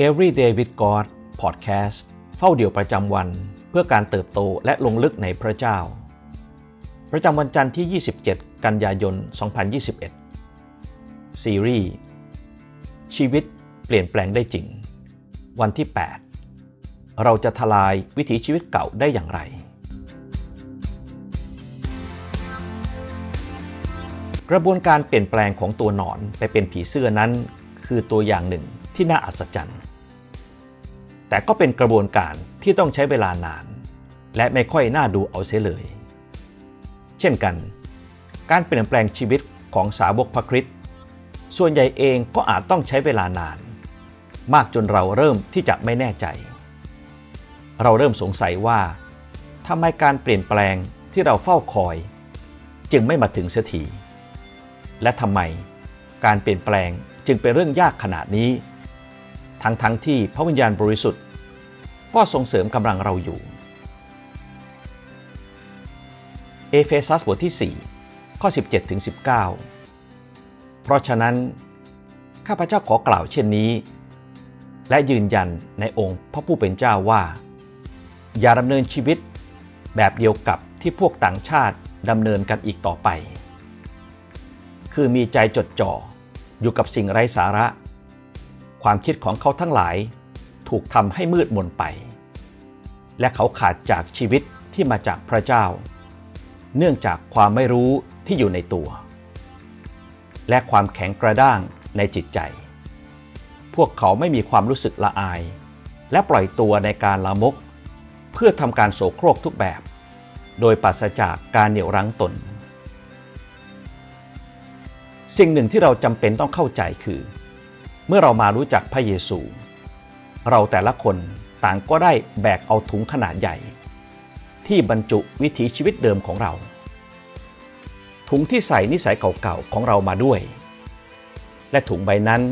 Everyday with God Podcast เฝ้าเดี่ยวประจำวันเพื่อการเติบโตและลงลึกในพระเจ้า ประจำวันจันทร์ที่ 27 กันยายน 2021 ซีรีส์ชีวิตเปลี่ยนแปลงได้จริง วันที่ 8 เราจะทลายวิถีชีวิตเก่าได้อย่างไร กระบวนการเปลี่ยนแปลงของตัวหนอนไปเป็นผีเสื้อนั้น คือตัวอย่างหนึ่ง ที่น่าอัศจรรย์ แต่ก็เป็นกระบวนการที่ต้องใช้เวลานาน และไม่ค่อยน่าดูเอาเสียเลย เช่นกัน การเปลี่ยนแปลงชีวิตของสาวกพระคริสต์ส่วนใหญ่เองก็อาจต้องใช้เวลานาน มากจนเราเริ่มที่จะไม่แน่ใจ เราเริ่มสงสัยว่าทำไมการเปลี่ยนแปลงที่เราเฝ้าคอย จึงไม่มาถึงเสียทีและทำไมการเปลี่ยนแปลงจึงเป็นเรื่องยากขนาดนี้ ทั้งทั้งที่พระวิญญาณบริสุทธิ์ ก็ส่งเสริมกำลังเราอยู่ เอเฟซัสบทที่ 4 ข้อ 17ถึง19 เพราะฉะนั้น ข้าพเจ้าขอกล่าวเช่นนี้ และยืนยันในองค์พระผู้เป็นเจ้าว่า อย่าดำเนินชีวิตแบบเดียวกับที่พวกต่างชาติดำเนินกันอีกต่อไป คือมีใจจดจ่ออยู่กับสิ่งไร้สาระ ความคิดของเขาทั้งหลาย ถูกทำให้มืดมนไป และเขาขาดจากชีวิตที่มาจากพระเจ้า เนื่องจากความไม่รู้ที่อยู่ในตัว และความแข็งกระด้างในจิตใจ พวกเขาไม่มีความรู้สึกละอาย และปล่อยตัวในการละมก เพื่อทำการโสโครกทุกแบบ โดยปราศจากการเหนี่ยวรั้งตน สิ่งหนึ่งที่เราจำเป็นต้องเข้าใจคือ มื่อเรามารู้จักพระเยซู เราแต่ละคนต่างก็ได้แบกเอาถุงขนาดใหญ่ ที่บรรจุวิถีชีวิตเดิมของเรา ถุงที่ใส่นิสัยเก่าๆของเรามาด้วย และถุงใบนั้น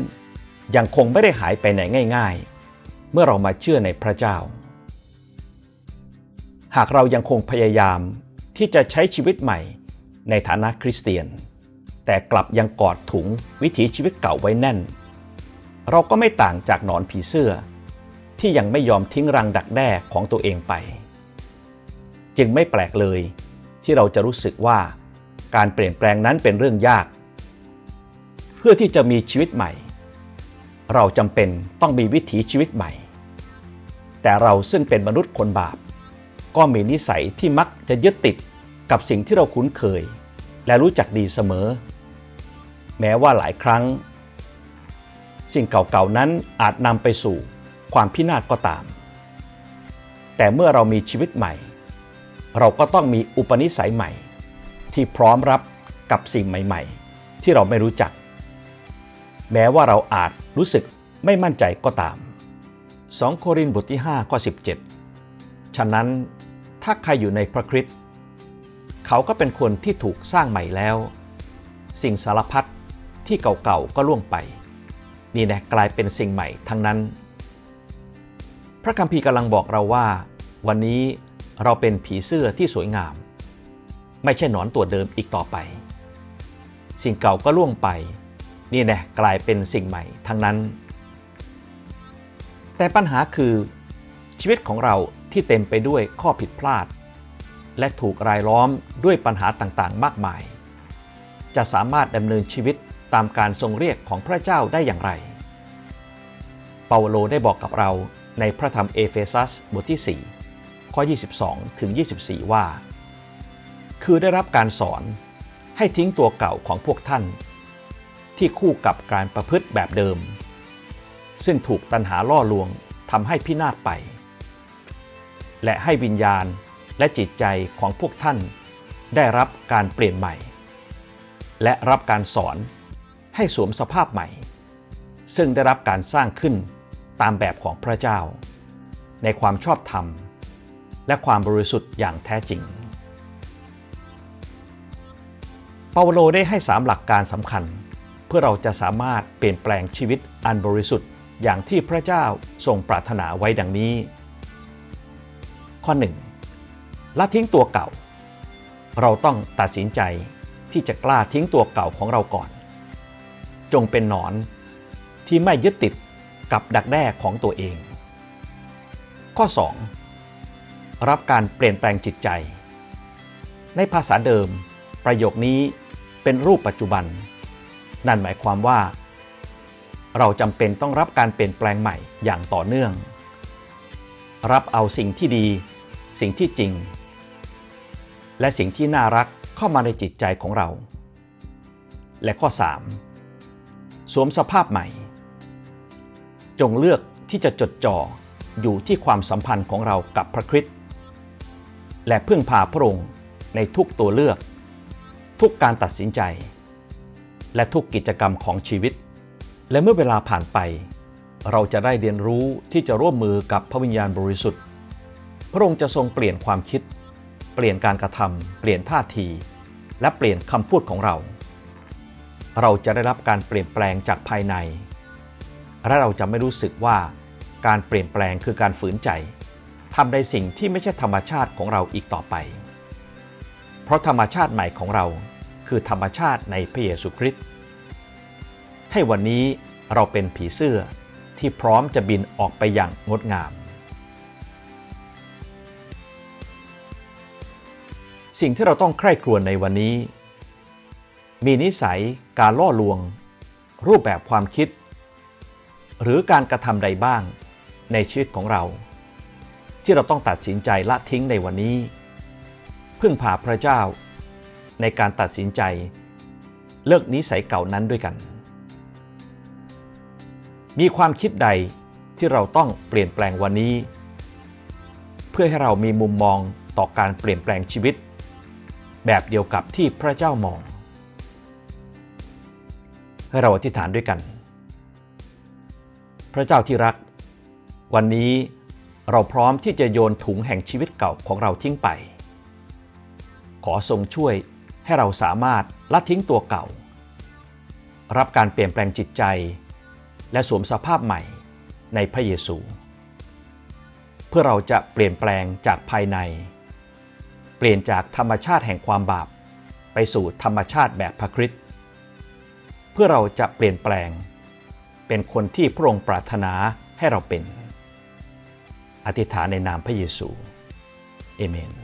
ยังคงไม่ได้หายไปไหนง่าย ๆ เมื่อเรามาเชื่อในพระเจ้า หากเรายังคงพยายามที่จะใช้ชีวิตใหม่ในฐานะคริสเตียน แต่กลับยังกอดถุงวิถีชีวิตเก่าไว้แน่น เราก็ไม่ต่างจากหนอนผีเสื้อ ที่ยังไม่ยอมทิ้งรังดักแด้ของตัวเองไป จึงไม่แปลกเลยที่เราจะรู้สึกว่าการเปลี่ยนแปลงนั้นเป็นเรื่องยาก เพื่อที่จะมีชีวิตใหม่ เราจำเป็นต้องมีวิถีชีวิตใหม่ แต่เราซึ่งเป็นมนุษย์คนบาป ก็มีนิสัยที่มักจะยึดติดกับสิ่งที่เราคุ้นเคย และรู้จักดีเสมอ แม้ว่าหลายครั้ง สิ่งเก่าๆนั้นอาจนำไปสู่ความพินาศก็ตาม แต่เมื่อเรามีชีวิตใหม่ เราก็ต้องมีอุปนิสัยใหม่ ที่พร้อมรับกับสิ่งใหม่ๆ ที่เราไม่รู้จัก แม้ว่าเราอาจรู้สึกไม่มั่นใจก็ตาม 2 โครินธ์บทที่5ข้อ17 ฉะนั้นถ้าใครอยู่ในพระคริสต์เขาก็เป็นคนที่ถูกสร้างใหม่แล้ว สิ่งสารพัดที่เก่าๆก็ล่วงไป นี่แนะกลายเป็นสิ่งใหม่ทั้งนั้น พระคัมภีร์กำลังบอกเราว่า วันนี้เราเป็นผีเสื้อที่สวยงาม ไม่ใช่หนอนตัวเดิมอีกต่อไป สิ่งเก่าก็ล่วงไป นี่แน่กลายเป็นสิ่งใหม่ทั้งนั้น แต่ปัญหาคือชีวิตของเราที่เต็มไปด้วยข้อผิดพลาด และถูกรายล้อมด้วยปัญหาต่างๆ มากมาย จะสามารถดำเนินชีวิต ตามการทรงเรียกของพระเจ้าได้อย่างไร เปาโลได้บอกกับเราในพระธรรมเอเฟซัสบทที่ 4 ข้อ 22 ถึง 24 ว่า คือได้รับการสอนให้ทิ้งตัวเก่าของพวกท่าน ที่คู่กับการประพฤติแบบเดิม ซึ่งถูกตันหาล่อลวงทำให้พินาศไป และให้วิญญาณและจิตใจของพวกท่านได้รับการเปลี่ยนใหม่ และรับการสอน ให้สวมสภาพใหม่ ซึ่งได้รับการสร้างขึ้นตามแบบของพระเจ้า ในความชอบธรรม และความบริสุทธิ์อย่างแท้จริง เปาโลได้ให้สามหลักการสำคัญ เพื่อเราจะสามารถเปลี่ยนแปลงชีวิตอันบริสุทธิ์อย่างที่พระเจ้าทรงปรารถนาไว้ดังนี้ ข้อ 1. ละทิ้งตัวเก่า เราต้องตัดสินใจที่จะกล้าทิ้งตัวเก่าของเราก่อน จงเป็นหนอนที่ไม่ยึดติดกับดักแด้ของตัวเอง ข้อ 2. รับการเปลี่ยนแปลงจิตใจ ในภาษาเดิม ประโยคนี้เป็นรูปปัจจุบัน นั่นหมายความว่า เราจำเป็นต้องรับการเปลี่ยนแปลงใหม่อย่างต่อเนื่อง รับเอาสิ่งที่ดี สิ่งที่จริง และสิ่งที่น่ารักเข้ามาในจิตใจของเรา และข้อ 3. สวมสภาพใหม่ จงเลือกที่จะจดจ่ออยู่ที่ความสัมพันธ์ของเรากับพระคริสต์และพึ่งพาพระองค์ในทุกตัวเลือก ทุกการตัดสินใจ และทุกกิจกรรมของชีวิต และเมื่อเวลาผ่านไป เราจะได้เรียนรู้ที่จะร่วมมือกับพระวิญญาณบริสุทธิ์ พระองค์จะทรงเปลี่ยนความคิด เปลี่ยนการกระทำเปลี่ยนท่าที และเปลี่ยนคำพูดของเรา เราจะได้รับการเปลี่ยนแปลงจากภายใน และเราจะไม่รู้สึกว่าการเปลี่ยนแปลงคือการฝืนใจทำในสิ่งที่ไม่ใช่ธรรมชาติของเราอีกต่อไป เพราะธรรมชาติใหม่ของเราคือธรรมชาติในพระเยซูคริสต์ให้วันนี้เราเป็นผีเสื้อที่พร้อมจะบินออกไปอย่างงดงาม สิ่งที่เราต้องใคร่ครวญในวันนี้ มีนิสัยการล่อลวง รูปแบบความคิด หรือการกระทำใดบ้างในชีวิตของเรา ที่เราต้องตัดสินใจละทิ้งในวันนี้ พึ่งพาพระเจ้า ในการตัดสินใจ เลิกนิสัยเก่านั้นด้วยกัน มีความคิดใดที่เราต้องเปลี่ยนแปลงวันนี้ เพื่อให้เรามีมุมมองต่อการเปลี่ยนแปลงชีวิต แบบเดียวกับที่พระเจ้ามอง ให้เราอธิษฐานด้วยกัน พระเจ้าที่รัก วันนี้เราพร้อมที่จะโยนถุงแห่งชีวิตเก่าของเราทิ้งไป ขอทรงช่วยให้เราสามารถละทิ้งตัวเก่า รับการเปลี่ยนแปลงจิตใจ และสวมสภาพใหม่ในพระเยซู เพื่อเราจะเปลี่ยนแปลงจากภายใน เปลี่ยนจากธรรมชาติแห่งความบาป ไปสู่ธรรมชาติแบบพระคริสต์ เพื่อเราจะเปลี่ยนแปลง เป็นคนที่พระองค์ปรารถนาให้เราเป็น อธิษฐานในนามพระเยซูเอเมน